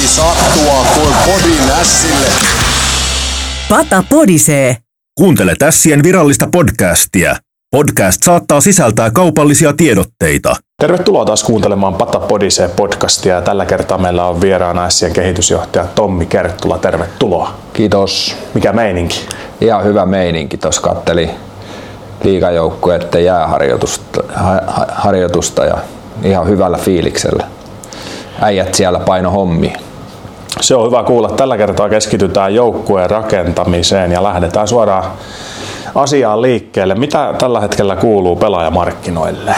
sopii sattua kuin podin ässille. Pata podisee. Kuuntele Tässien virallista podcastia. Podcast saattaa sisältää kaupallisia tiedotteita. Tervetuloa taas kuuntelemaan Pata Podisee podcastia ja tällä kertaa meillä on vieraana Ässien kehitysjohtaja Tommi Kerttula. Tervetuloa. Kiitos. Mikä meininki? Ihan hyvä meininki. Tuossa katteli liigajoukkueiden jääharjoitusta ha- harjoitusta ja ihan hyvällä fiiliksellä. Äijät siellä paino hommi. Se on hyvä kuulla. Tällä kertaa keskitytään joukkueen rakentamiseen ja lähdetään suoraan asiaan liikkeelle. Mitä tällä hetkellä kuuluu pelaajamarkkinoille?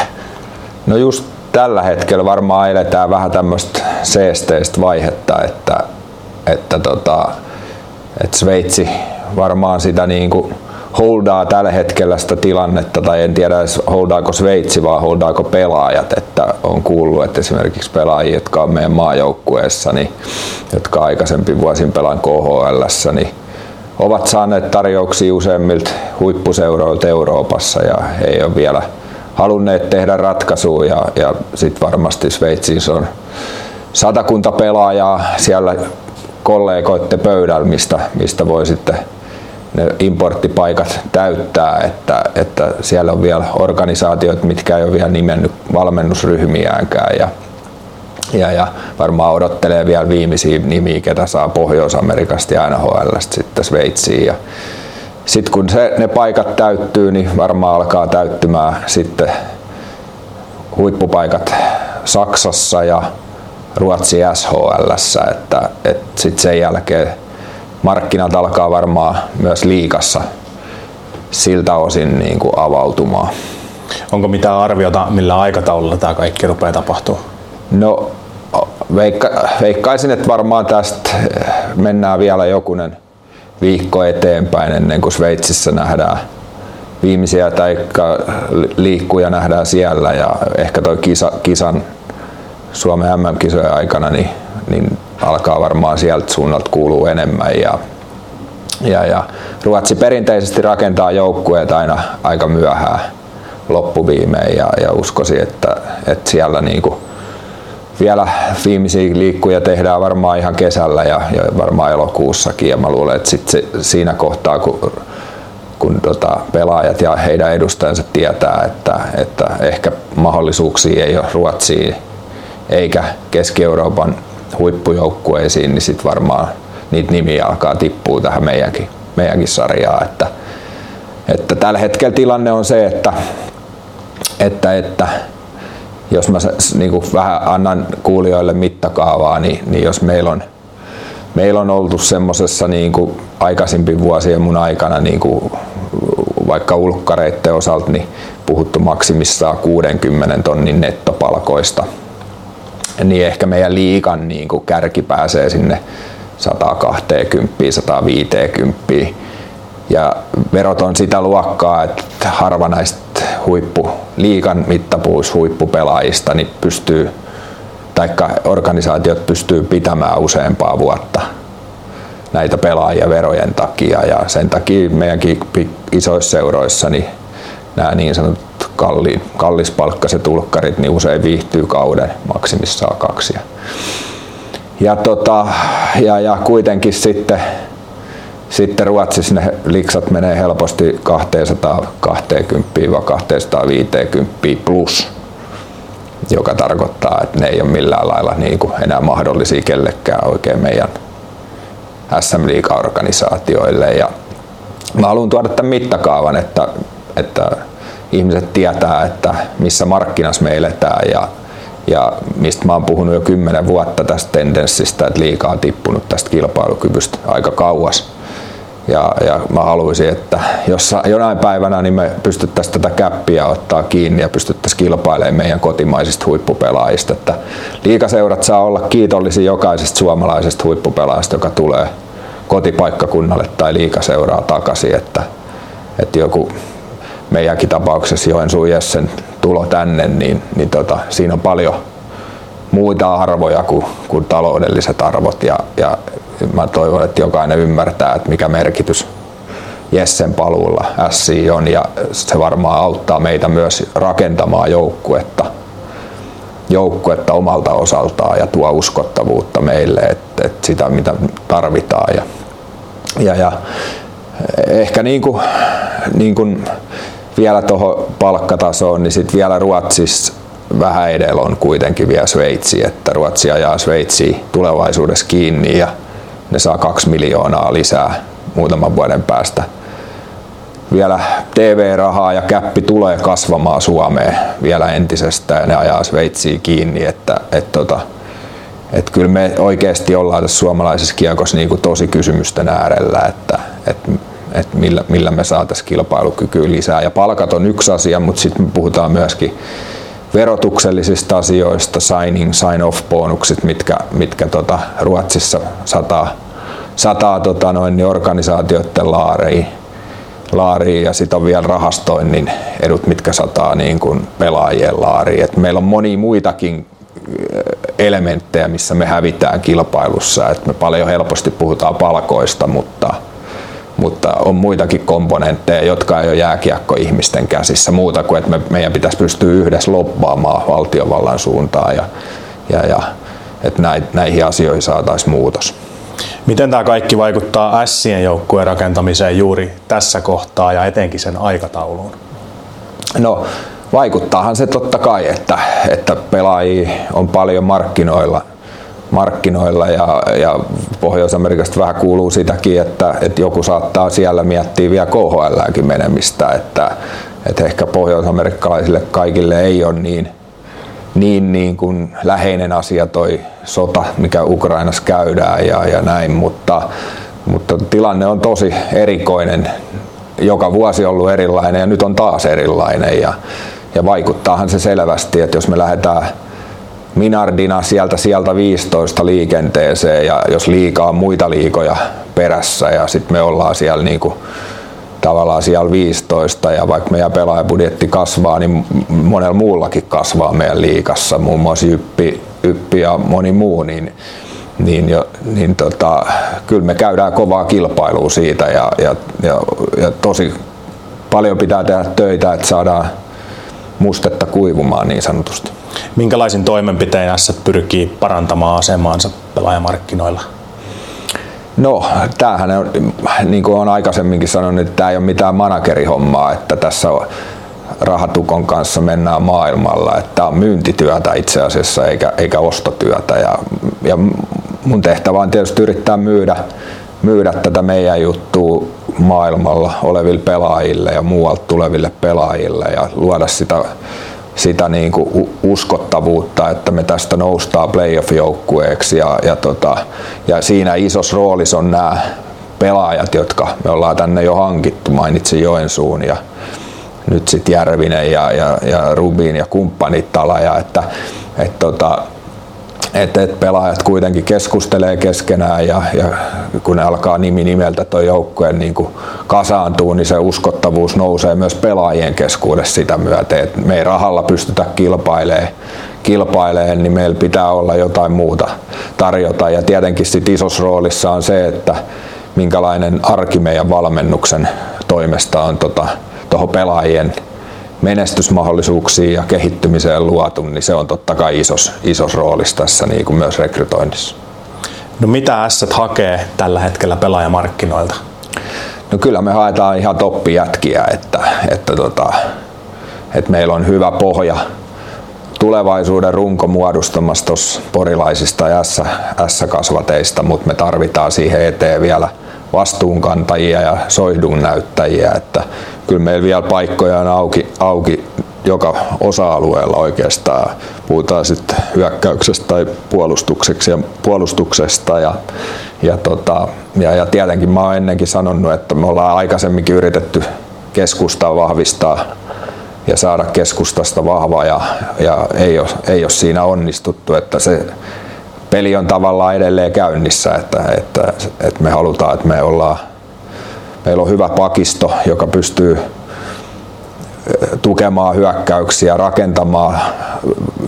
No just tällä hetkellä varmaan eletään vähän tämmöistä seesteistä vaihetta, että, että, tota, että Sveitsi varmaan sitä niin kuin holdaa tällä hetkellä sitä tilannetta, tai en tiedä edes holdaako Sveitsi, vaan holdaako pelaajat, että on kuullut, että esimerkiksi pelaajia, jotka on meidän maajoukkueessa, niin, jotka aikaisempi vuosin pelaan KHL, niin ovat saaneet tarjouksia useimmilta huippuseuroilta Euroopassa ja ei ole vielä halunneet tehdä ratkaisua ja, ja sitten varmasti Sveitsissä on satakunta pelaajaa siellä kollegoitte pöydällä, mistä, mistä voi sitten ne importtipaikat täyttää, että, että siellä on vielä organisaatiot, mitkä ei ole vielä nimennyt valmennusryhmiäänkään ja, ja, ja varmaan odottelee vielä viimeisiä nimiä, ketä saa Pohjois-Amerikasta ja NHL sitten Sveitsiin. Ja sitten kun se, ne paikat täyttyy, niin varmaan alkaa täyttymään sitten huippupaikat Saksassa ja Ruotsi SHL, että, että sitten sen jälkeen markkinat alkaa varmaan myös liikassa siltä osin niin kuin avautumaan. Onko mitään arviota, millä aikataululla tämä kaikki rupeaa tapahtumaan? No veikka, veikkaisin, että varmaan tästä mennään vielä jokunen viikko eteenpäin ennen kuin Sveitsissä nähdään viimeisiä tai liikkuja nähdään siellä ja ehkä toi kisa, kisan Suomen MM-kisojen aikana niin, niin alkaa varmaan sieltä suunnalta kuuluu enemmän ja, ja, ja Ruotsi perinteisesti rakentaa joukkueet aina aika myöhään loppuviimeen ja, ja uskoisin, että, että siellä niinku vielä viimeisiä liikkuja tehdään varmaan ihan kesällä ja, ja varmaan elokuussakin ja mä luulen, että sit se, siinä kohtaa kun kun tota, pelaajat ja heidän edustajansa tietää, että, että ehkä mahdollisuuksia ei ole Ruotsiin eikä Keski-Euroopan huippujoukkueisiin, niin sitten varmaan niitä nimiä alkaa tippua tähän meidänkin, meidänkin sarjaan. Että, että tällä hetkellä tilanne on se, että, että, että jos mä niin kuin vähän annan kuulijoille mittakaavaa, niin, niin jos meillä on, meillä on oltu semmoisessa niin kuin aikaisempien vuosien mun aikana niin kuin vaikka ulkkareiden osalta niin puhuttu maksimissaan 60 tonnin nettopalkoista – niin ehkä meidän liikan niin kuin kärki pääsee sinne 120, 150 ja verot on sitä luokkaa, että harva näistä huippu, liikan mittapuus huippupelaajista niin pystyy, taikka organisaatiot pystyy pitämään useampaa vuotta näitä pelaajia verojen takia. Ja sen takia meidänkin isoissa seuroissa niin nämä niin sanotut kalli, kallispalkkaiset ulkkarit niin usein viihtyy kauden maksimissaan kaksi. Ja, tota, ja, ja kuitenkin sitten, sitten Ruotsissa ne liksat menee helposti 220-250 plus, joka tarkoittaa, että ne ei ole millään lailla niin kuin enää mahdollisia kellekään oikein meidän SM Liiga-organisaatioille. Ja mä haluan tuoda tämän mittakaavan, että, että ihmiset tietää, että missä markkinassa me eletään ja, ja mistä mä oon puhunut jo kymmenen vuotta tästä tendenssistä, että liikaa tippunut tästä kilpailukyvystä aika kauas. Ja, ja mä haluaisin, että jos jonain päivänä niin me pystyttäisiin tätä käppiä ottaa kiinni ja pystyttäisiin kilpailemaan meidän kotimaisista huippupelaajista. Että liikaseurat saa olla kiitollisia jokaisesta suomalaisesta huippupelaajasta, joka tulee kotipaikkakunnalle tai liikaseuraa takaisin. Että, että joku meidänkin tapauksessa Joensuun Jessen tulo tänne, niin, niin tota, siinä on paljon muita arvoja kuin, kuin taloudelliset arvot ja, ja mä toivon, että jokainen ymmärtää, että mikä merkitys Jessen paluulla SC on ja se varmaan auttaa meitä myös rakentamaan joukkuetta, joukkuetta omalta osaltaan ja tuo uskottavuutta meille, että, että sitä mitä tarvitaan. Ja, ja, ja ehkä niin kuin, niin kuin vielä tuohon palkkatasoon, niin sitten vielä Ruotsissa vähän edellä on kuitenkin vielä Sveitsi, että Ruotsi ajaa Sveitsi tulevaisuudessa kiinni ja ne saa kaksi miljoonaa lisää muutaman vuoden päästä. Vielä TV-rahaa ja käppi tulee kasvamaan Suomeen vielä entisestään ja ne ajaa Sveitsiä kiinni, että, että tota, et kyllä me oikeasti ollaan tässä suomalaisessa kiekossa niin tosi kysymysten äärellä, että, että, että millä, millä me saataisiin kilpailukykyä lisää. Ja palkat on yksi asia, mutta sitten me puhutaan myöskin verotuksellisista asioista, signing, sign-off bonukset, mitkä, mitkä tota, Ruotsissa sataa, sataa tota, noin, niin organisaatioiden laariin, laariin ja sitten on vielä rahastoinnin edut, mitkä sataa niin kuin pelaajien laariin. Et meillä on moni muitakin elementtejä, missä me hävitään kilpailussa. Et me paljon helposti puhutaan palkoista, mutta, mutta on muitakin komponentteja, jotka ei ole jääkiekko ihmisten käsissä muuta kuin, että me, meidän pitäisi pystyä yhdessä loppaamaan valtiovallan suuntaan ja, ja, ja että näihin asioihin saataisiin muutos. Miten tämä kaikki vaikuttaa Sien joukkueen rakentamiseen juuri tässä kohtaa ja etenkin sen aikatauluun? No vaikuttaahan se totta kai, että, että pelaajia on paljon markkinoilla, markkinoilla ja, ja Pohjois-Amerikasta vähän kuuluu sitäkin, että, että joku saattaa siellä miettiä vielä KHLäkin menemistä, että, että ehkä pohjois-amerikkalaisille kaikille ei ole niin, niin, niin kuin läheinen asia toi sota, mikä Ukrainassa käydään ja, ja näin, mutta, mutta tilanne on tosi erikoinen. Joka vuosi ollut erilainen ja nyt on taas erilainen ja, ja vaikuttaahan se selvästi, että jos me lähdetään Minardina sieltä sieltä 15 liikenteeseen ja jos liikaa muita liikoja perässä ja sitten me ollaan siellä niinku tavallaan siellä 15 ja vaikka meidän pelaajabudjetti kasvaa, niin monella muullakin kasvaa meidän liikassa, muun muassa Yppi, Yppi ja moni muu, niin, niin, jo, niin tota, kyllä me käydään kovaa kilpailua siitä ja, ja, ja, ja tosi paljon pitää tehdä töitä, että saadaan mustetta kuivumaan niin sanotusti. Minkälaisin toimenpiteen S pyrkii parantamaan asemaansa pelaajamarkkinoilla? No, tämähän on, niin kuin olen aikaisemminkin sanonut, että tämä ei ole mitään managerihommaa, että tässä on rahatukon kanssa mennään maailmalla, että tämä on myyntityötä itse asiassa eikä, eikä ostotyötä ja, ja mun tehtävä on tietysti yrittää myydä, myydä tätä meidän juttua maailmalla oleville pelaajille ja muualta tuleville pelaajille ja luoda sitä, sitä niin kuin uskottavuutta, että me tästä noustaan playoff-joukkueeksi ja, ja, tota, ja siinä isossa roolissa on nämä pelaajat, jotka me ollaan tänne jo hankittu, mainitsin Joensuun ja nyt sitten Järvinen ja, ja, ja Rubin ja kumppanit Talaja, että et tota, että et pelaajat kuitenkin keskustelee keskenään ja, ja kun ne alkaa nimi nimeltä tuo joukkueen niin kasaantuu, niin se uskottavuus nousee myös pelaajien keskuudessa sitä myöten, että me ei rahalla pystytä kilpailemaan, kilpailemaan niin meillä pitää olla jotain muuta tarjota. Ja tietenkin sit isossa roolissa on se, että minkälainen arki meidän valmennuksen toimesta on tuohon tota, pelaajien menestysmahdollisuuksiin ja kehittymiseen luotu, niin se on totta kai isos, isos roolissa tässä niin kuin myös rekrytoinnissa. No mitä S hakee tällä hetkellä pelaajamarkkinoilta? No kyllä me haetaan ihan toppijätkiä, että, että, tota, että meillä on hyvä pohja tulevaisuuden runko muodostamassa tuossa porilaisista S-kasvateista, mutta me tarvitaan siihen eteen vielä vastuunkantajia ja soihdun että kyllä meillä vielä paikkoja on auki, auki joka osa-alueella oikeastaan. Puhutaan sitten hyökkäyksestä tai puolustukseksi ja puolustuksesta. Ja, ja, tota, ja, ja tietenkin mä oon ennenkin sanonut, että me ollaan aikaisemminkin yritetty keskustaa vahvistaa ja saada keskustasta vahvaa ja, ja ei, ole, ei ole siinä onnistuttu. Että se peli on tavallaan edelleen käynnissä, että, että, että me halutaan, että me ollaan Meillä on hyvä pakisto, joka pystyy tukemaan hyökkäyksiä, rakentamaan,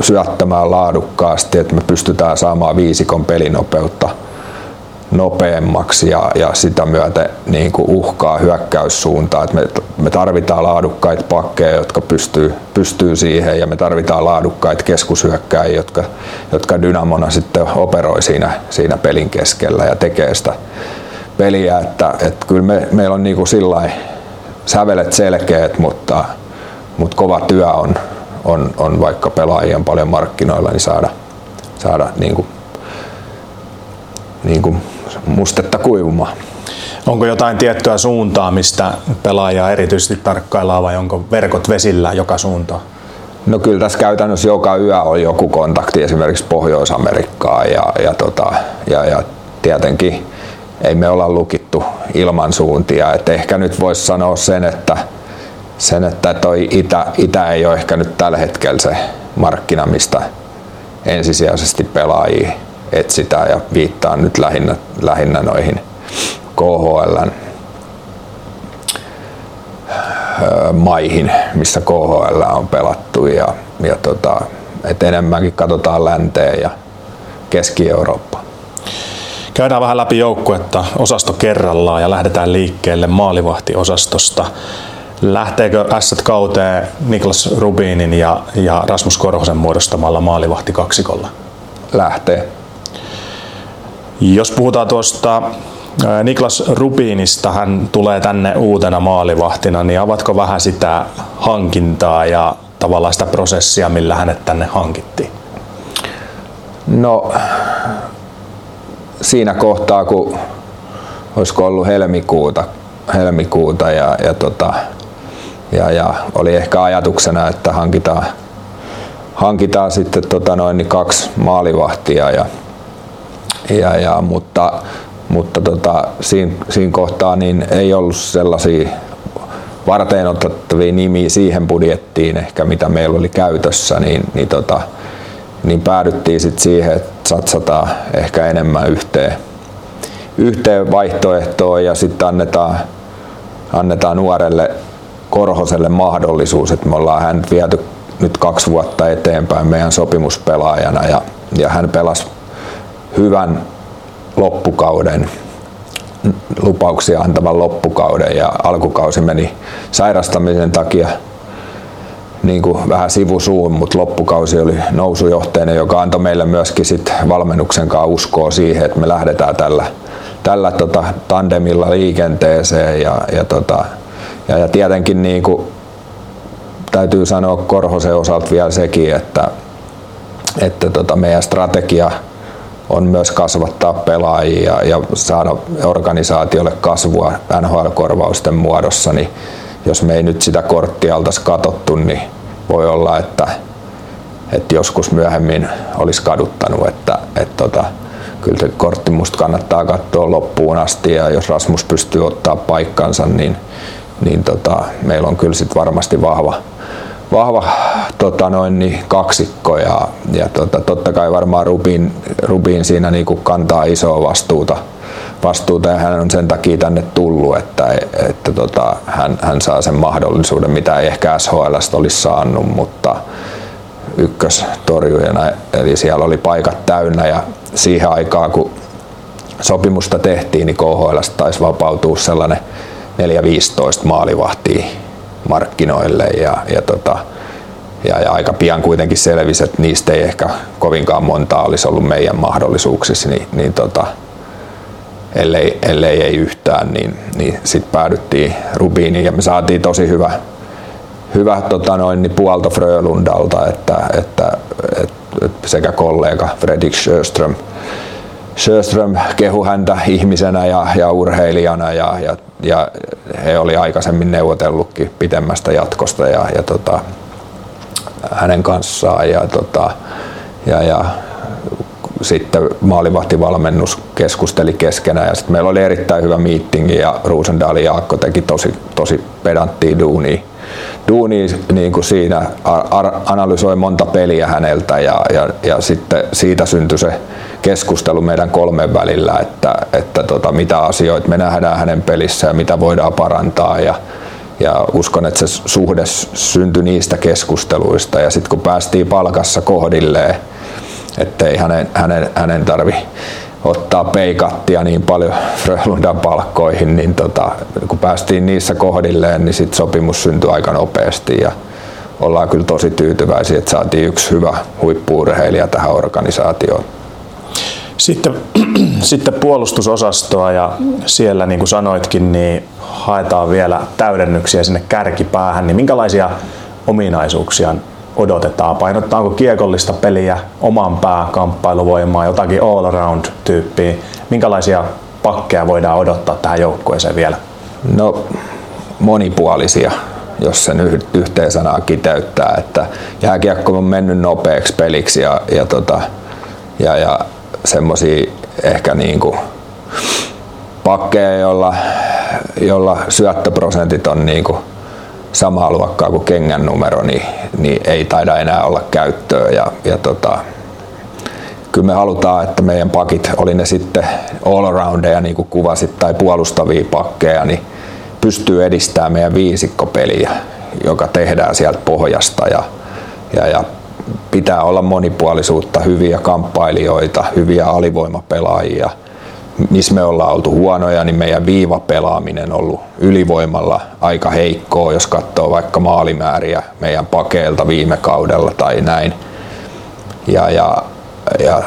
syöttämään laadukkaasti, että me pystytään saamaan viisikon pelinopeutta nopeammaksi ja, ja sitä myötä niin kuin uhkaa hyökkäyssuuntaan. Että me, me tarvitaan laadukkaita pakkeja, jotka pystyy pystyy siihen ja me tarvitaan laadukkaita keskushyökkäjiä, jotka, jotka Dynamona sitten operoi siinä, siinä pelin keskellä ja tekee sitä peliä, että, että kyllä me, meillä on niin kuin sillä sävelet selkeät, mutta, mutta kova työ on, on, on vaikka pelaajien paljon markkinoilla, niin saada, saada niin kuin, niin kuin mustetta kuivumaan. Onko jotain tiettyä suuntaa, mistä pelaajaa erityisesti tarkkaillaan vai onko verkot vesillä joka suuntaan? No kyllä tässä käytännössä joka yö on joku kontakti esimerkiksi Pohjois-Amerikkaan ja, ja, tota, ja, ja tietenkin ei me olla lukittu ilman suuntia. Et ehkä nyt voisi sanoa sen, että, sen, että toi itä, itä ei ole ehkä nyt tällä hetkellä se markkina, mistä ensisijaisesti pelaajia etsitään ja viittaan nyt lähinnä, lähinnä noihin KHL maihin, missä KHL on pelattu ja, ja tota, et enemmänkin katsotaan länteen ja Keski-Eurooppaan. Käydään vähän läpi joukkuetta osasto kerrallaan ja lähdetään liikkeelle maalivahtiosastosta. Lähteekö S kauteen Niklas Rubinin ja, ja Rasmus Korhosen muodostamalla maalivahti kaksikolla? Lähtee. Jos puhutaan tuosta Niklas Rubinista, hän tulee tänne uutena maalivahtina, niin avatko vähän sitä hankintaa ja tavallaan sitä prosessia, millä hänet tänne hankittiin? No, siinä kohtaa, kun olisiko ollut helmikuuta, helmikuuta ja, ja, tota, ja, ja, oli ehkä ajatuksena, että hankitaan, hankitaan sitten tota noin, niin kaksi maalivahtia, ja, ja, ja, mutta, mutta tota, siinä, siinä kohtaa niin ei ollut sellaisia varten otettavia nimiä siihen budjettiin ehkä mitä meillä oli käytössä, niin, niin tota, niin päädyttiin sitten siihen, että satsataan ehkä enemmän yhteen, yhteen vaihtoehtoon ja sitten annetaan, annetaan nuorelle Korhoselle mahdollisuus, että me ollaan hän viety nyt kaksi vuotta eteenpäin meidän sopimuspelaajana ja, ja hän pelasi hyvän loppukauden lupauksia antavan loppukauden ja alkukausi meni sairastamisen takia niin kuin vähän sivusuun, mutta loppukausi oli nousujohteinen, joka antoi meille myöskin sit valmennuksen kanssa uskoa siihen, että me lähdetään tällä, tällä tota, tandemilla liikenteeseen ja, ja, tota, ja, ja tietenkin niin kuin, täytyy sanoa Korhosen osalta vielä sekin, että, että tota, meidän strategia on myös kasvattaa pelaajia ja, saada organisaatiolle kasvua NHL-korvausten muodossa, niin jos me ei nyt sitä korttia oltaisi katottu, niin voi olla, että, että joskus myöhemmin olisi kaduttanut, että, että tota, kyllä se kortti musta kannattaa katsoa loppuun asti ja jos Rasmus pystyy ottaa paikkansa, niin, niin tota, meillä on kyllä sit varmasti vahva, vahva tota noin, niin kaksikko ja, ja tota, totta kai varmaan Rubin, Rubin siinä niinku kantaa isoa vastuuta vastuuta ja hän on sen takia tänne tullut, että, että tota, hän, hän saa sen mahdollisuuden, mitä ei ehkä SHL olisi saanut, mutta ykköstorjujana, eli siellä oli paikat täynnä ja siihen aikaan kun sopimusta tehtiin, niin KHL taisi vapautua sellainen 4-15 maalivahtia markkinoille ja, ja, tota, ja, ja aika pian kuitenkin selvisi, että niistä ei ehkä kovinkaan montaa olisi ollut meidän mahdollisuuksissa, niin, niin tota, ellei, ellei ei yhtään, niin, niin sitten päädyttiin Rubiiniin ja me saatiin tosi hyvä, hyvä tota noin, niin puolto Frölundalta, että, että, että, että sekä kollega Fredrik Sjöström, Sjöström kehu häntä ihmisenä ja, ja urheilijana ja, ja, ja, he oli aikaisemmin neuvotellutkin pitemmästä jatkosta ja, ja tota, hänen kanssaan ja, tota, ja, ja sitten maalivahtivalmennus keskusteli keskenään ja sitten meillä oli erittäin hyvä meetingi ja Ruusendaali Jaakko teki tosi, tosi pedanttia duunia. Duuni niin kuin siinä analysoi monta peliä häneltä ja, ja, ja sitten siitä syntyi se keskustelu meidän kolmen välillä, että, että tota, mitä asioita me nähdään hänen pelissä ja mitä voidaan parantaa. Ja, ja uskon, että se suhde syntyi niistä keskusteluista. Ja sitten kun päästiin palkassa kohdilleen, ettei hänen, hänen, hänen tarvi ottaa peikattia niin paljon Frölundan palkkoihin, niin tota, kun päästiin niissä kohdilleen, niin sit sopimus syntyi aika nopeasti. Ja ollaan kyllä tosi tyytyväisiä, että saatiin yksi hyvä huippuurheilija tähän organisaatioon. Sitten, sitten puolustusosastoa ja siellä niin kuin sanoitkin, niin haetaan vielä täydennyksiä sinne kärkipäähän, niin minkälaisia ominaisuuksia odotetaan? Painottaako kiekollista peliä, oman pää kamppailuvoimaa, jotakin all around tyyppiä? Minkälaisia pakkeja voidaan odottaa tähän joukkueeseen vielä? No monipuolisia, jos sen yhteen sanaa kiteyttää, että jääkiekko on mennyt nopeaksi peliksi ja, ja, tota, ja, ja semmoisia ehkä niin kuin pakkeja, jolla, jolla syöttöprosentit on niin kuin samaa luokkaa kuin kengän numero, niin, niin ei taida enää olla käyttöä. Ja, ja tota, kyllä me halutaan, että meidän pakit, oli ne sitten all aroundeja niin kuin kuvasit tai puolustavia pakkeja, niin pystyy edistämään meidän viisikkopeliä, joka tehdään sieltä pohjasta ja, ja, ja pitää olla monipuolisuutta, hyviä kamppailijoita, hyviä alivoimapelaajia. Missä me ollaan oltu huonoja, niin meidän viivapelaaminen on ollut ylivoimalla aika heikkoa, jos katsoo vaikka maalimääriä meidän pakeilta viime kaudella tai näin. Ja, ja ja äh,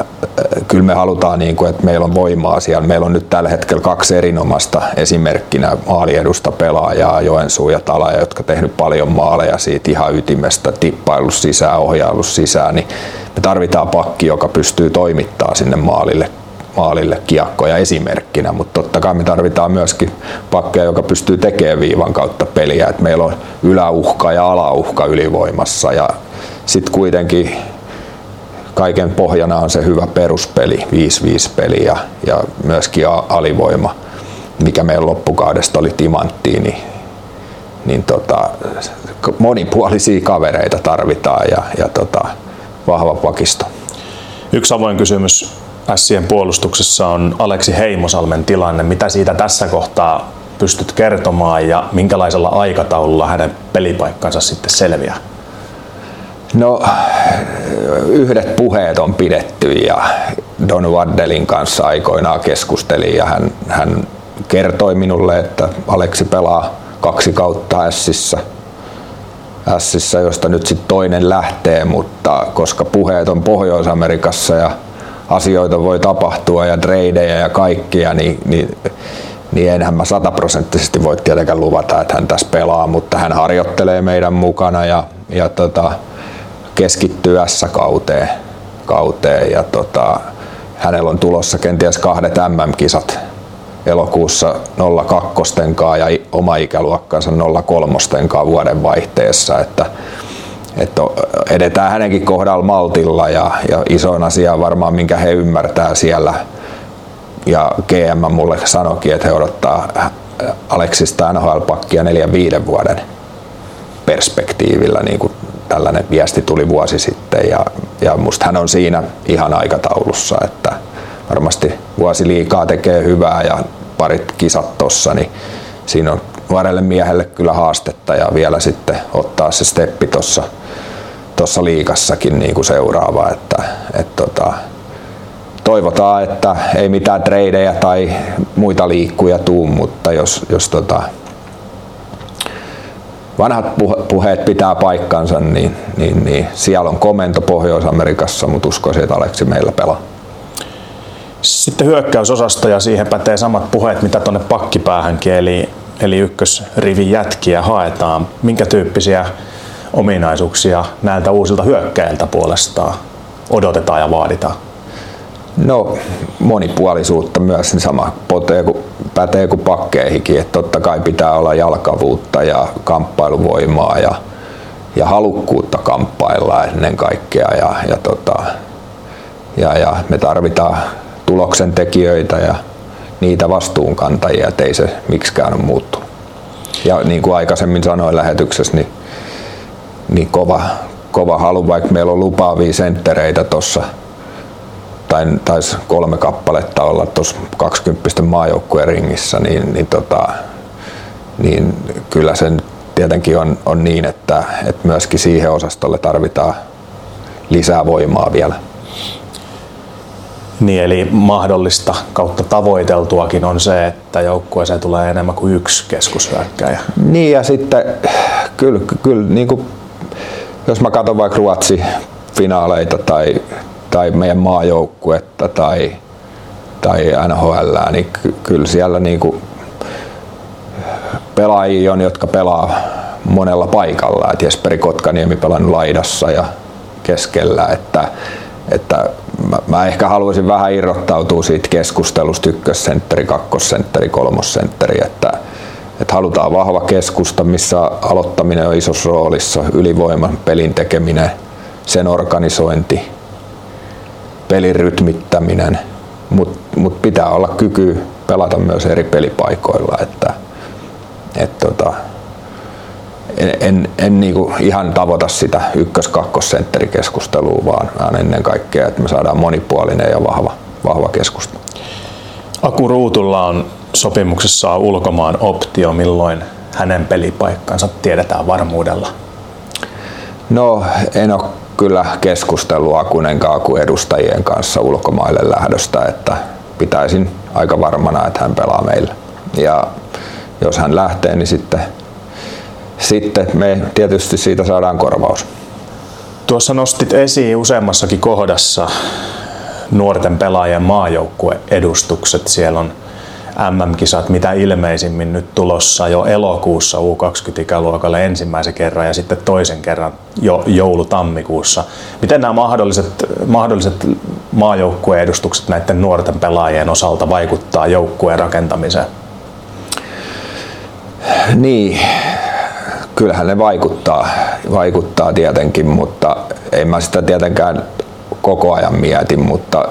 kyllä me halutaan, niin kuin, että meillä on voimaa siellä. Meillä on nyt tällä hetkellä kaksi erinomaista esimerkkinä. Maaliedusta pelaajaa, Joensuu ja Talaja, jotka tehnyt paljon maaleja siitä ihan ytimestä, tippailu sisään, ohjailu sisään, niin me tarvitaan pakki, joka pystyy toimittaa sinne maalille maalille kiekkoja esimerkkinä, mutta totta kai me tarvitaan myöskin pakkeja, joka pystyy tekemään viivan kautta peliä, että meillä on yläuhka ja alauhka ylivoimassa. Ja sitten kuitenkin kaiken pohjana on se hyvä peruspeli, 5-5 peli ja, ja myöskin alivoima, mikä meidän loppukaudesta oli timanttiin, niin, niin tota, monipuolisia kavereita tarvitaan ja, ja tota, vahva pakisto. Yksi avoin kysymys Sien puolustuksessa on Aleksi Heimosalmen tilanne. Mitä siitä tässä kohtaa pystyt kertomaan ja minkälaisella aikataululla hänen pelipaikkansa sitten selviää? No, yhdet puheet on pidetty ja Don Waddelin kanssa aikoinaan keskustelin ja hän, hän kertoi minulle, että Aleksi pelaa kaksi kautta Sissä, Sissä josta nyt sitten toinen lähtee, mutta koska puheet on Pohjois-Amerikassa ja asioita voi tapahtua ja tradeja ja kaikkia, niin, niin, niin enhän mä sataprosenttisesti voi tietenkään luvata, että hän tässä pelaa, mutta hän harjoittelee meidän mukana ja, ja tota, keskittyy S-kauteen kauteen ja tota, hänellä on tulossa kenties kahdet MM-kisat elokuussa 02 ja oma ikäluokkansa 03 vuoden vaihteessa, että, että edetään hänenkin kohdalla maltilla ja, ja isoin asia varmaan minkä he ymmärtää siellä. Ja GM mulle sanoikin, että he odottaa Aleksista NHL-pakkia neljän viiden vuoden perspektiivillä niin kuin tällainen viesti tuli vuosi sitten ja, ja musta hän on siinä ihan aikataulussa, että varmasti vuosi liikaa tekee hyvää ja parit kisat tossa, niin siinä on nuorelle miehelle kyllä haastetta ja vielä sitten ottaa se steppi tuossa tossa liikassakin niin kuin seuraava, että, että tota, toivotaan, että ei mitään treidejä tai muita liikkuja tuu, mutta jos, jos tota, vanhat puheet pitää paikkansa, niin, niin, niin siellä on komento Pohjois-Amerikassa, mutta uskoisin, että Aleksi meillä pelaa. Sitten hyökkäysosasto ja siihen pätee samat puheet, mitä tuonne pakkipäähänkin, eli, eli ykkösrivin jätkiä haetaan. Minkä tyyppisiä ominaisuuksia näiltä uusilta hyökkäiltä puolestaan odotetaan ja vaaditaan? No monipuolisuutta myös, niin sama pätee kuin, pätee kuin pakkeihinkin, että totta kai pitää olla jalkavuutta ja kamppailuvoimaa ja, ja halukkuutta kamppailla ennen kaikkea ja, ja, tota, ja, ja me tarvitaan tuloksen tekijöitä ja niitä vastuunkantajia, ettei se miksikään ole muuttunut. Ja niin kuin aikaisemmin sanoin lähetyksessä, niin, niin kova, kova halu, vaikka meillä on lupaavia senttereitä tuossa tai taisi kolme kappaletta olla tuossa 20 maajoukkueen ringissä, niin, niin, tota, niin kyllä sen tietenkin on, on niin, että, että myöskin siihen osastolle tarvitaan lisää voimaa vielä. Niin, eli mahdollista kautta tavoiteltuakin on se, että joukkueeseen tulee enemmän kuin yksi keskushyökkäjä. Niin ja sitten kyllä, kyllä niin kuin jos mä katson vaikka Ruotsi finaaleita tai, tai meidän maajoukkuetta tai, tai NHL, niin ky- kyllä siellä niinku pelaajia on, jotka pelaa monella paikalla. Et Jesperi Kotkaniemi pelannut laidassa ja keskellä, että, että mä, mä ehkä haluaisin vähän irrottautua siitä keskustelusta ykkössentteri, kakkosentteri, kolmosentteri, että, että halutaan vahva keskusta, missä aloittaminen on isossa roolissa, ylivoiman pelin tekeminen, sen organisointi, pelin rytmittäminen, mutta mut pitää olla kyky pelata myös eri pelipaikoilla, että, et tota, en, en, en niinku ihan tavoita sitä ykkös keskustelua vaan, vaan ennen kaikkea, että me saadaan monipuolinen ja vahva, vahva keskustelu. Aku Ruutulla on sopimuksessa ulkomaan optio, milloin hänen pelipaikkansa tiedetään varmuudella? No en ole kyllä keskustelua Akunenkaan kuin edustajien kanssa ulkomaille lähdöstä, että pitäisin aika varmana, että hän pelaa meillä. Ja jos hän lähtee, niin sitten, sitten me tietysti siitä saadaan korvaus. Tuossa nostit esiin useammassakin kohdassa nuorten pelaajien maajoukkueedustukset. Siellä on MM-kisat mitä ilmeisimmin nyt tulossa jo elokuussa U20-ikäluokalle ensimmäisen kerran ja sitten toisen kerran jo joulu-tammikuussa. Miten nämä mahdolliset, mahdolliset maajoukkueedustukset näiden nuorten pelaajien osalta vaikuttaa joukkueen rakentamiseen? Niin, kyllähän ne vaikuttaa, vaikuttaa tietenkin, mutta en mä sitä tietenkään koko ajan mieti, mutta,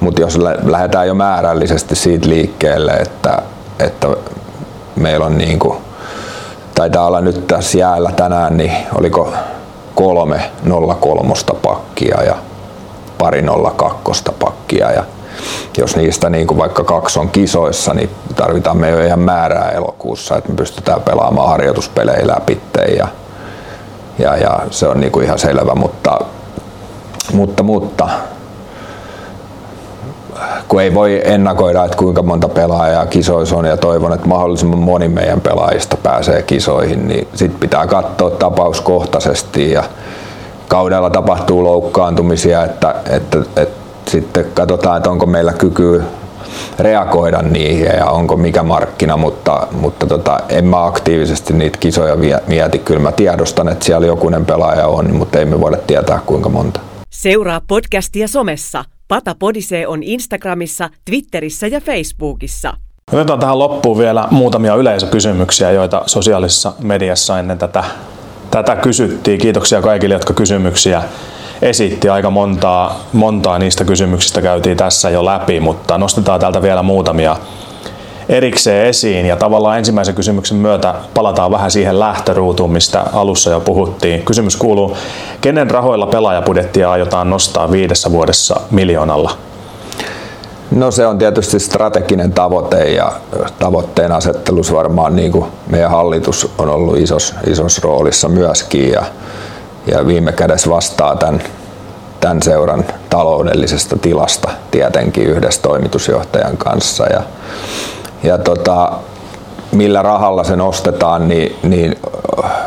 mutta jos lähdetään jo määrällisesti siitä liikkeelle, että, että meillä on niin kuin, taitaa olla nyt tässä jäällä tänään, niin oliko kolme 03 pakkia ja pari 02 pakkia. Ja jos niistä niin kuin vaikka kaksi on kisoissa, niin tarvitaan me jo ihan määrää elokuussa, että me pystytään pelaamaan harjoituspelejä läpi ja, ja, ja se on niin kuin ihan selvä, mutta, mutta, mutta kun ei voi ennakoida, että kuinka monta pelaajaa kisoissa on ja toivon, että mahdollisimman moni meidän pelaajista pääsee kisoihin, niin sit pitää katsoa tapauskohtaisesti ja kaudella tapahtuu loukkaantumisia, että, että, että sitten katsotaan, että onko meillä kyky reagoida niihin ja onko mikä markkina, mutta, mutta tota, en mä aktiivisesti niitä kisoja mieti. Kyllä mä tiedostan, että siellä jokunen pelaaja on, mutta ei me voida tietää kuinka monta. Seuraa podcastia somessa. Pata Podisee on Instagramissa, Twitterissä ja Facebookissa. Otetaan tähän loppuun vielä muutamia yleisökysymyksiä, joita sosiaalisessa mediassa ennen tätä, tätä kysyttiin. Kiitoksia kaikille, jotka kysymyksiä esitti aika montaa, montaa niistä kysymyksistä käytiin tässä jo läpi, mutta nostetaan täältä vielä muutamia erikseen esiin ja tavallaan ensimmäisen kysymyksen myötä palataan vähän siihen lähtöruutuun, mistä alussa jo puhuttiin. Kysymys kuuluu, kenen rahoilla pelaajapudettia aiotaan nostaa viidessä vuodessa miljoonalla? No se on tietysti strateginen tavoite ja tavoitteen asettelussa varmaan niin kuin meidän hallitus on ollut isos, isos roolissa myöskin ja ja viime kädessä vastaa tämän, tämän seuran taloudellisesta tilasta tietenkin yhdessä toimitusjohtajan kanssa. Ja, ja tota, millä rahalla se nostetaan, niin, niin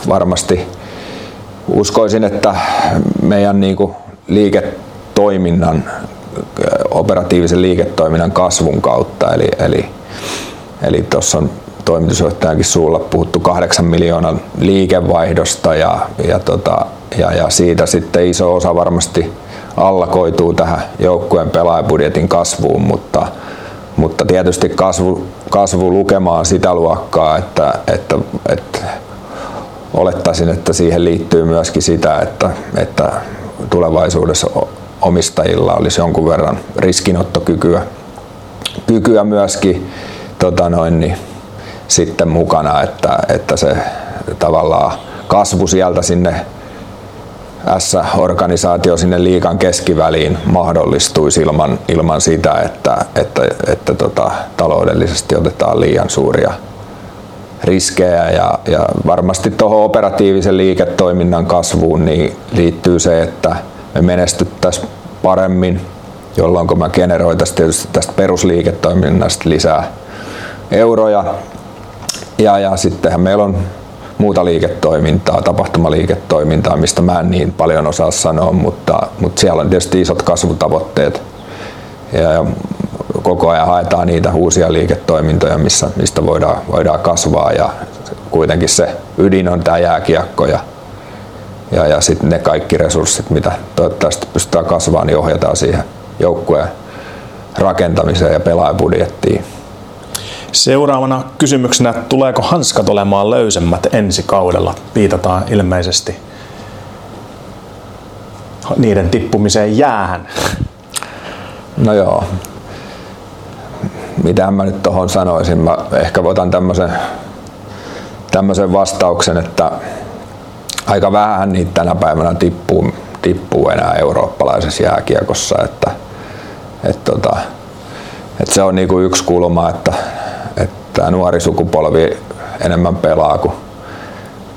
varmasti uskoisin, että meidän niin kuin liiketoiminnan, operatiivisen liiketoiminnan kasvun kautta, eli, eli, eli tuossa on toimitusjohtajankin suulla puhuttu kahdeksan miljoonan liikevaihdosta ja, ja tota, ja, ja siitä sitten iso osa varmasti allakoituu tähän joukkueen pelaajabudjetin kasvuun, mutta, mutta tietysti kasvu, kasvu lukemaan sitä luokkaa, että, että, että olettaisin, että siihen liittyy myöskin sitä, että, että tulevaisuudessa omistajilla olisi jonkun verran riskinottokykyä kykyä myöskin tota noin, niin, sitten mukana, että, että se tavallaan kasvu sieltä sinne S-organisaatio sinne liikan keskiväliin mahdollistuisi ilman, ilman sitä, että, että, että tota, taloudellisesti otetaan liian suuria riskejä ja, ja varmasti tuohon operatiivisen liiketoiminnan kasvuun niin liittyy se, että me menestyttäisiin paremmin, jolloin kun me generoitaisiin tietysti tästä perusliiketoiminnasta lisää euroja. Ja, ja sittenhän meillä on muuta liiketoimintaa, tapahtumaliiketoimintaa, mistä mä en niin paljon osaa sanoa, mutta, mutta siellä on tietysti isot kasvutavoitteet ja, koko ajan haetaan niitä uusia liiketoimintoja, missä, mistä voidaan, voidaan kasvaa ja kuitenkin se ydin on tämä jääkiekko ja, ja, ja sitten ne kaikki resurssit, mitä toivottavasti pystytään kasvamaan, niin ohjataan siihen joukkueen rakentamiseen ja pelaajabudjettiin. Seuraavana kysymyksenä, tuleeko hanskat olemaan löysemmät ensi kaudella? Viitataan ilmeisesti niiden tippumiseen jäähän. No joo. Mitä mä nyt tuohon sanoisin? Mä ehkä otan tämmöisen, tämmöisen vastauksen, että aika vähän niitä tänä päivänä tippuu, tippuu enää eurooppalaisessa jääkiekossa. Että, että, tota, että se on niinku yksi kulma, että, että nuori sukupolvi enemmän pelaa kuin,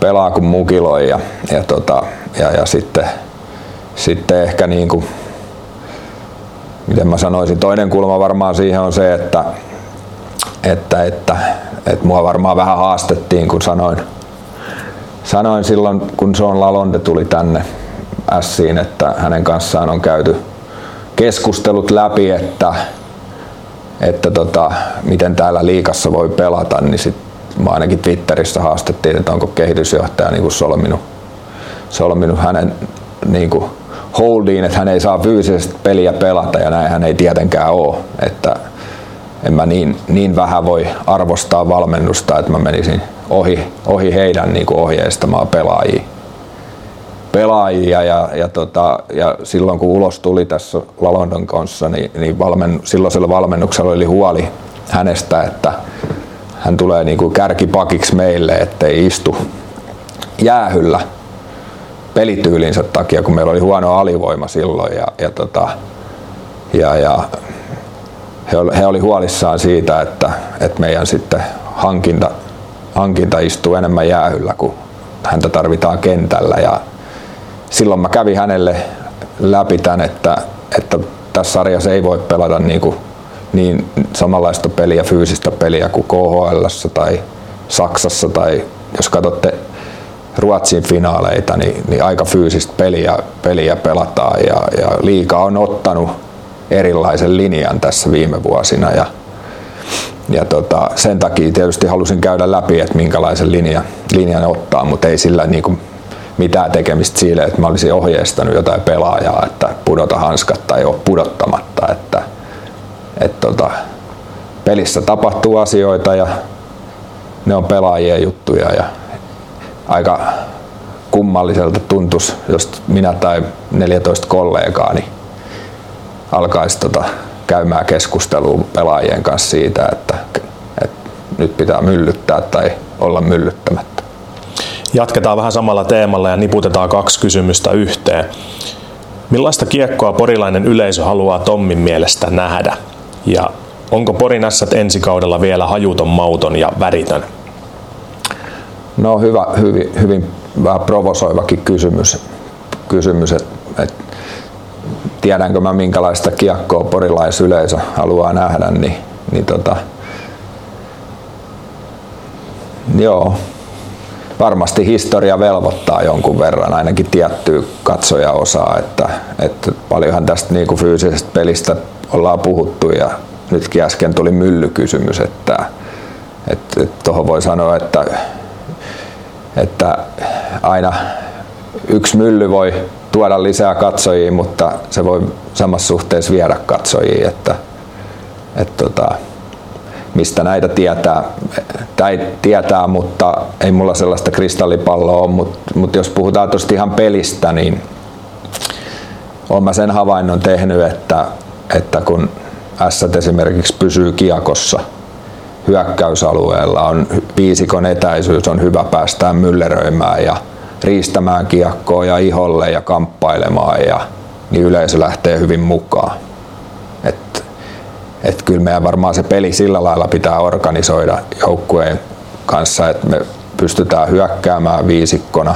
pelaa kuin mukiloi ja, ja, tota, ja, ja sitten, sitten ehkä niin kuin, miten mä sanoisin, toinen kulma varmaan siihen on se, että, että, että, että mua varmaan vähän haastettiin, kun sanoin, sanoin silloin, kun Sean Lalonde tuli tänne Siin, että hänen kanssaan on käyty keskustelut läpi, että, että tota, miten täällä liikassa voi pelata, niin sit mä ainakin Twitterissä haastettiin, että onko kehitysjohtaja niin kuin solminut, solminut hänen niin kuin holdiin, että hän ei saa fyysisesti peliä pelata ja näin hän ei tietenkään ole. Että en mä niin, niin vähän voi arvostaa valmennusta, että mä menisin ohi, ohi heidän niin kuin ohjeistamaan pelaajia. Pelaajia ja, ja, tota, ja, silloin kun ulos tuli tässä Lalondon kanssa, niin, niin valmen, silloisella valmennuksella oli huoli hänestä, että hän tulee niin kuin kärkipakiksi meille, ettei istu jäähyllä pelityylinsä takia, kun meillä oli huono alivoima silloin ja, ja, tota, ja, ja he, he oli huolissaan siitä, että, että meidän sitten hankinta, hankinta istuu enemmän jäähyllä, kun häntä tarvitaan kentällä. Ja silloin mä kävin hänelle läpi tämän, että, että tässä sarjassa ei voi pelata niin, kuin, niin samanlaista peliä, fyysistä peliä kuin KHL tai Saksassa tai jos katsotte Ruotsin finaaleita, niin, niin aika fyysistä peliä, peliä pelataan ja, ja liika on ottanut erilaisen linjan tässä viime vuosina ja, ja tota, sen takia tietysti halusin käydä läpi, että minkälaisen linja, linjan ottaa, mutta ei sillä niin kuin mitään tekemistä sille, että mä olisin ohjeistanut jotain pelaajaa, että pudota hanskat tai ole pudottamatta. Että, et tota, pelissä tapahtuu asioita ja ne on pelaajien juttuja ja aika kummalliselta tuntus, jos minä tai 14 kollegaani alkaisi tota, käymään keskustelua pelaajien kanssa siitä, että, että nyt pitää myllyttää tai olla myllyttämättä. Jatketaan vähän samalla teemalla ja niputetaan kaksi kysymystä yhteen. Millaista kiekkoa porilainen yleisö haluaa Tommin mielestä nähdä? Ja onko Porin ensi kaudella vielä hajuton, mauton ja väritön? No hyvä, hyvin, hyvin vähän provosoivakin kysymys, kysymys että et, tiedänkö mä minkälaista kiekkoa porilaisyleisö haluaa nähdä, niin, niin tota, joo, varmasti historia velvoittaa jonkun verran, ainakin tiettyä katsojaosaa, että, että paljonhan tästä niin kuin fyysisestä pelistä ollaan puhuttu. Ja nytkin äsken tuli myllykysymys, että tuohon voi sanoa, että että aina yksi mylly voi tuoda lisää katsojia, mutta se voi samassa suhteessa viedä katsojia, että, että tota, mistä näitä tietää, tai tietää, mutta ei mulla sellaista kristallipalloa ole, mutta, mutta jos puhutaan tuosta ihan pelistä, niin olen mä sen havainnon tehnyt, että, että kun S esimerkiksi pysyy kiekossa – hyökkäysalueella on viisikon etäisyys, on hyvä päästää mylleröimään ja riistämään kiekkoa ja iholle ja kamppailemaan ja niin yleisö lähtee hyvin mukaan. Et, kyllä meidän varmaan se peli sillä lailla pitää organisoida joukkueen kanssa, että me pystytään hyökkäämään viisikkona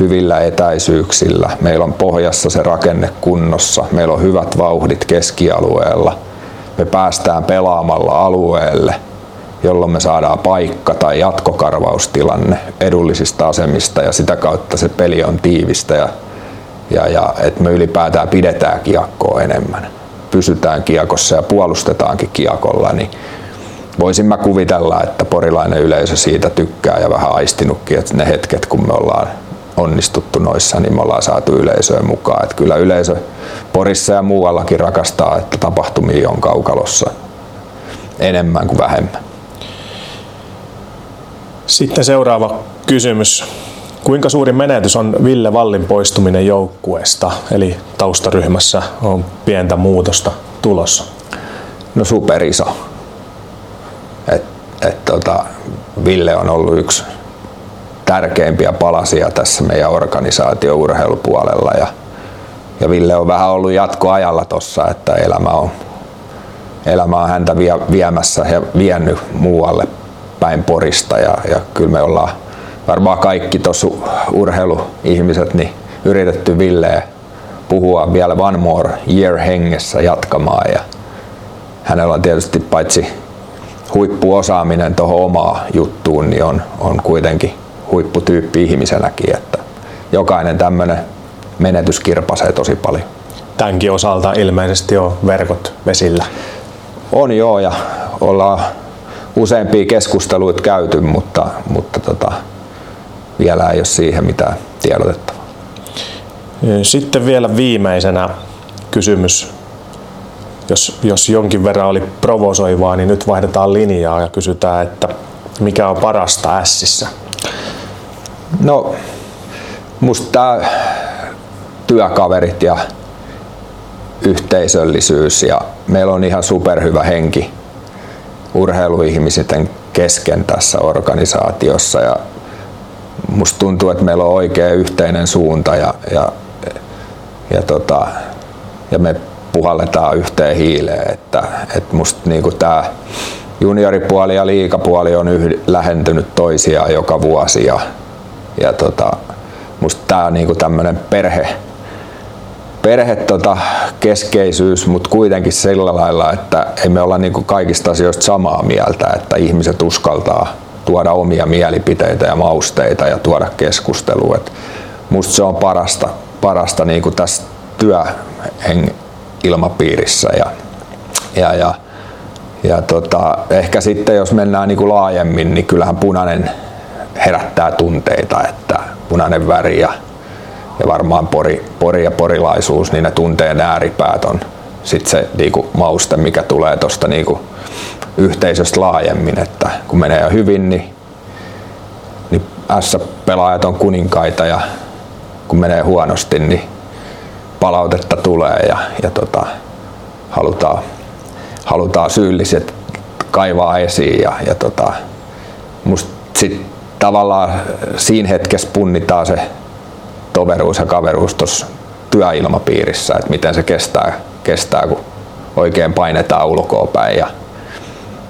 hyvillä etäisyyksillä. Meillä on pohjassa se rakenne kunnossa. Meillä on hyvät vauhdit keskialueella. Me päästään pelaamalla alueelle – jolloin me saadaan paikka tai jatkokarvaustilanne edullisista asemista ja sitä kautta se peli on tiivistä ja, ja, ja että me ylipäätään pidetään kiekkoa enemmän. Pysytään kiekossa ja puolustetaankin kiekolla, niin voisin mä kuvitella, että porilainen yleisö siitä tykkää ja vähän aistinutkin, että ne hetket kun me ollaan onnistuttu noissa, niin me ollaan saatu yleisöön mukaan. Että kyllä yleisö Porissa ja muuallakin rakastaa, että tapahtumia on kaukalossa enemmän kuin vähemmän. Sitten seuraava kysymys. Kuinka suuri menetys on Ville Vallin poistuminen joukkueesta, eli taustaryhmässä on pientä muutosta tulossa? No superiso. Et, et tota, Ville on ollut yksi tärkeimpiä palasia tässä meidän organisaatio urheilupuolella ja, ja Ville on vähän ollut jatkoajalla tossa, että elämä on, elämä on häntä vie, viemässä ja vienyt muualle päin Porista ja, ja kyllä me ollaan varmaan kaikki tuossa urheiluihmiset niin yritetty Villeä puhua vielä one more year hengessä jatkamaan ja hänellä on tietysti paitsi huippuosaaminen tuohon omaan juttuun, niin on, on kuitenkin huipputyyppi ihmisenäkin, että jokainen tämmöinen menetys kirpasee tosi paljon. Tämänkin osalta ilmeisesti on verkot vesillä. On joo ja ollaan useampia keskusteluita käyty, mutta, mutta tota, vielä ei ole siihen mitään tiedotettavaa. Sitten vielä viimeisenä kysymys. Jos, jos jonkin verran oli provosoivaa, niin nyt vaihdetaan linjaa ja kysytään, että mikä on parasta ässissä? No, musta tää työkaverit ja yhteisöllisyys ja meillä on ihan superhyvä henki urheiluihmisten kesken tässä organisaatiossa ja musta tuntuu, että meillä on oikea yhteinen suunta ja, ja, ja, tota, ja me puhalletaan yhteen hiileen, että, että musta niinku tää junioripuoli ja liikapuoli on yh, lähentynyt toisiaan joka vuosi ja, ja tota, musta tää on niinku tämmönen perhe, perhe tota, keskeisyys, mutta kuitenkin sillä lailla, että ei me olla niinku kaikista asioista samaa mieltä, että ihmiset uskaltaa tuoda omia mielipiteitä ja mausteita ja tuoda keskustelua. Et musta se on parasta, parasta niinku tässä työilmapiirissä ja, ja, ja, ja tota, ehkä sitten jos mennään niinku laajemmin, niin kyllähän punainen herättää tunteita, että punainen väri ja, ja varmaan pori, pori ja porilaisuus, niin ne tunteen ääripäät on sitten se niinku mauste, mikä tulee tuosta niinku yhteisöstä laajemmin, että kun menee hyvin, niin, niin S-pelaajat on kuninkaita ja kun menee huonosti, niin palautetta tulee ja, ja tota, halutaan, halutaan syylliset kaivaa esiin ja, ja tota, sit tavallaan siinä hetkessä punnitaan se toveruus ja kaveruus tuossa työilmapiirissä, että miten se kestää, kestää kun oikein painetaan ulkoa päin ja,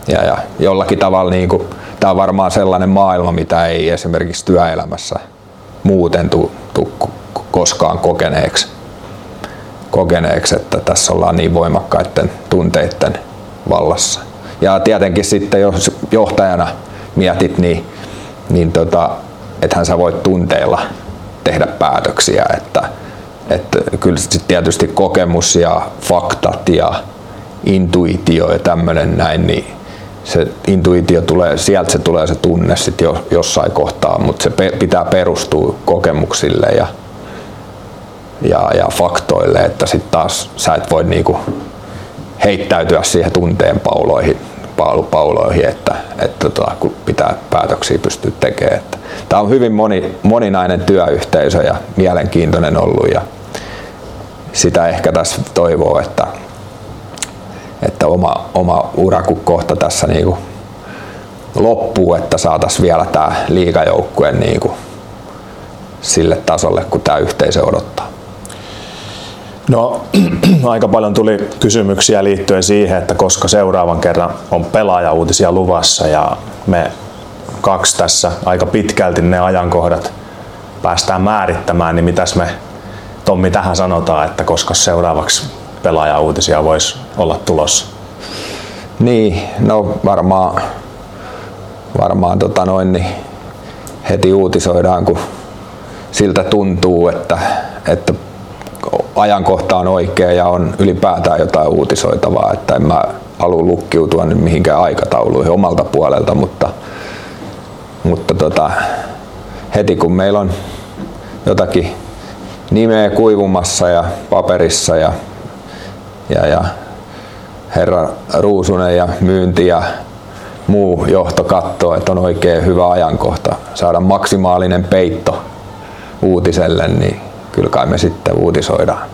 ja, ja jollakin tavalla niin kuin, tämä on varmaan sellainen maailma, mitä ei esimerkiksi työelämässä muuten tu, koskaan kokeneeksi, kokeneeksi, että tässä ollaan niin voimakkaiden tunteiden vallassa. Ja tietenkin sitten jos johtajana mietit, niin, niin tota, ethän sä voit tunteilla tehdä päätöksiä, että, että kyllä sit tietysti kokemus ja faktat ja intuitio ja tämmöinen näin, niin se intuitio tulee, sieltä se tulee se tunne sitten jo, jossain kohtaa, mutta se pe, pitää perustua kokemuksille ja, ja, ja faktoille, että sitten taas sä et voi niinku heittäytyä siihen tunteen pauloihin, pauloihin että, että tota, kun pitää päätöksiä pystyä tekemään. Tämä on hyvin moni, moninainen työyhteisö ja mielenkiintoinen ollut ja sitä ehkä tässä toivoo, että, että oma, oma ura kun kohta tässä niinku loppuu, että saataisiin vielä tämä liikajoukkue niinku sille tasolle, kun tämä yhteisö odottaa. No, aika paljon tuli kysymyksiä liittyen siihen, että koska seuraavan kerran on pelaajauutisia luvassa ja me kaksi tässä aika pitkälti ne ajankohdat päästään määrittämään, niin mitäs me Tommi tähän sanotaan, että koska seuraavaksi pelaajauutisia voisi olla tulossa? Niin, no varmaan varmaan tota noin, niin heti uutisoidaan, kun siltä tuntuu, että, että ajankohta on oikea ja on ylipäätään jotain uutisoitavaa, että en mä halua lukkiutua nyt mihinkään aikatauluihin omalta puolelta, mutta, mutta tota, heti kun meillä on jotakin nimeä kuivumassa ja paperissa ja, ja, ja herra Ruusunen ja myynti ja muu johto katsoo, että on oikein hyvä ajankohta saada maksimaalinen peitto uutiselle, niin kyllä kai me sitten uutisoidaan.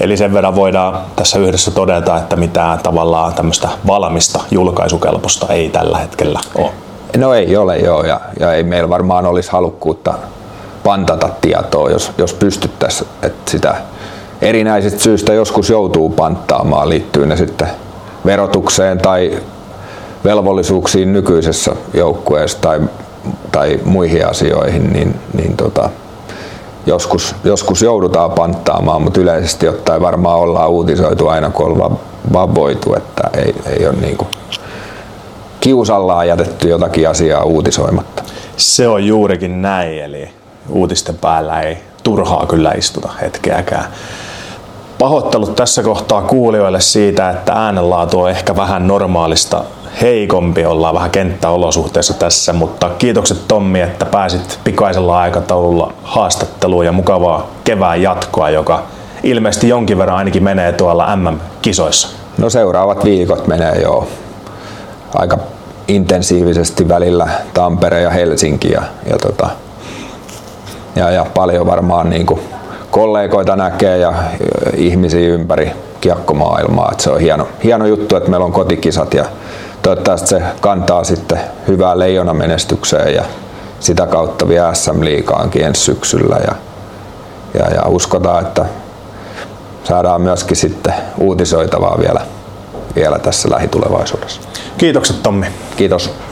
Eli sen verran voidaan tässä yhdessä todeta, että mitään tavallaan tämmöistä valmista julkaisukelpoista ei tällä hetkellä ole. No ei ole joo, ja, ja ei meillä varmaan olisi halukkuutta pantata tietoa, jos, jos pystyttäisiin, että sitä erinäisistä syistä joskus joutuu panttaamaan, liittyy ne sitten verotukseen tai velvollisuuksiin nykyisessä joukkueessa tai, tai muihin asioihin, niin, niin tota, joskus, joskus joudutaan panttaamaan, mutta yleisesti ottaen varmaan ollaan uutisoitu aina kun ollaan vaan voitu, että ei, ei ole niin kuin kiusallaan jätetty jotakin asiaa uutisoimatta. Se on juurikin näin, eli uutisten päällä ei turhaa kyllä istuta hetkeäkään. Pahoittelut tässä kohtaa kuulijoille siitä, että äänenlaatu on ehkä vähän normaalista heikompi, ollaan vähän kenttäolosuhteissa tässä, mutta kiitokset Tommi, että pääsit pikaisella aikataululla haastatteluun ja mukavaa kevään jatkoa, joka ilmeisesti jonkin verran ainakin menee tuolla MM-kisoissa. No seuraavat viikot menee jo aika intensiivisesti välillä Tampere ja Helsinki ja, ja, tota, ja, ja paljon varmaan niin kuin kollegoita näkee ja ihmisiä ympäri kiekkomaailmaa. Et se on hieno, hieno juttu, että meillä on kotikisat ja toivottavasti se kantaa sitten hyvää leijona menestykseen ja sitä kautta vielä SM Liikaankin ensi syksyllä ja, ja, ja uskotaan, että saadaan myöskin sitten uutisoitavaa vielä, vielä tässä lähitulevaisuudessa. Kiitokset Tommi. Kiitos.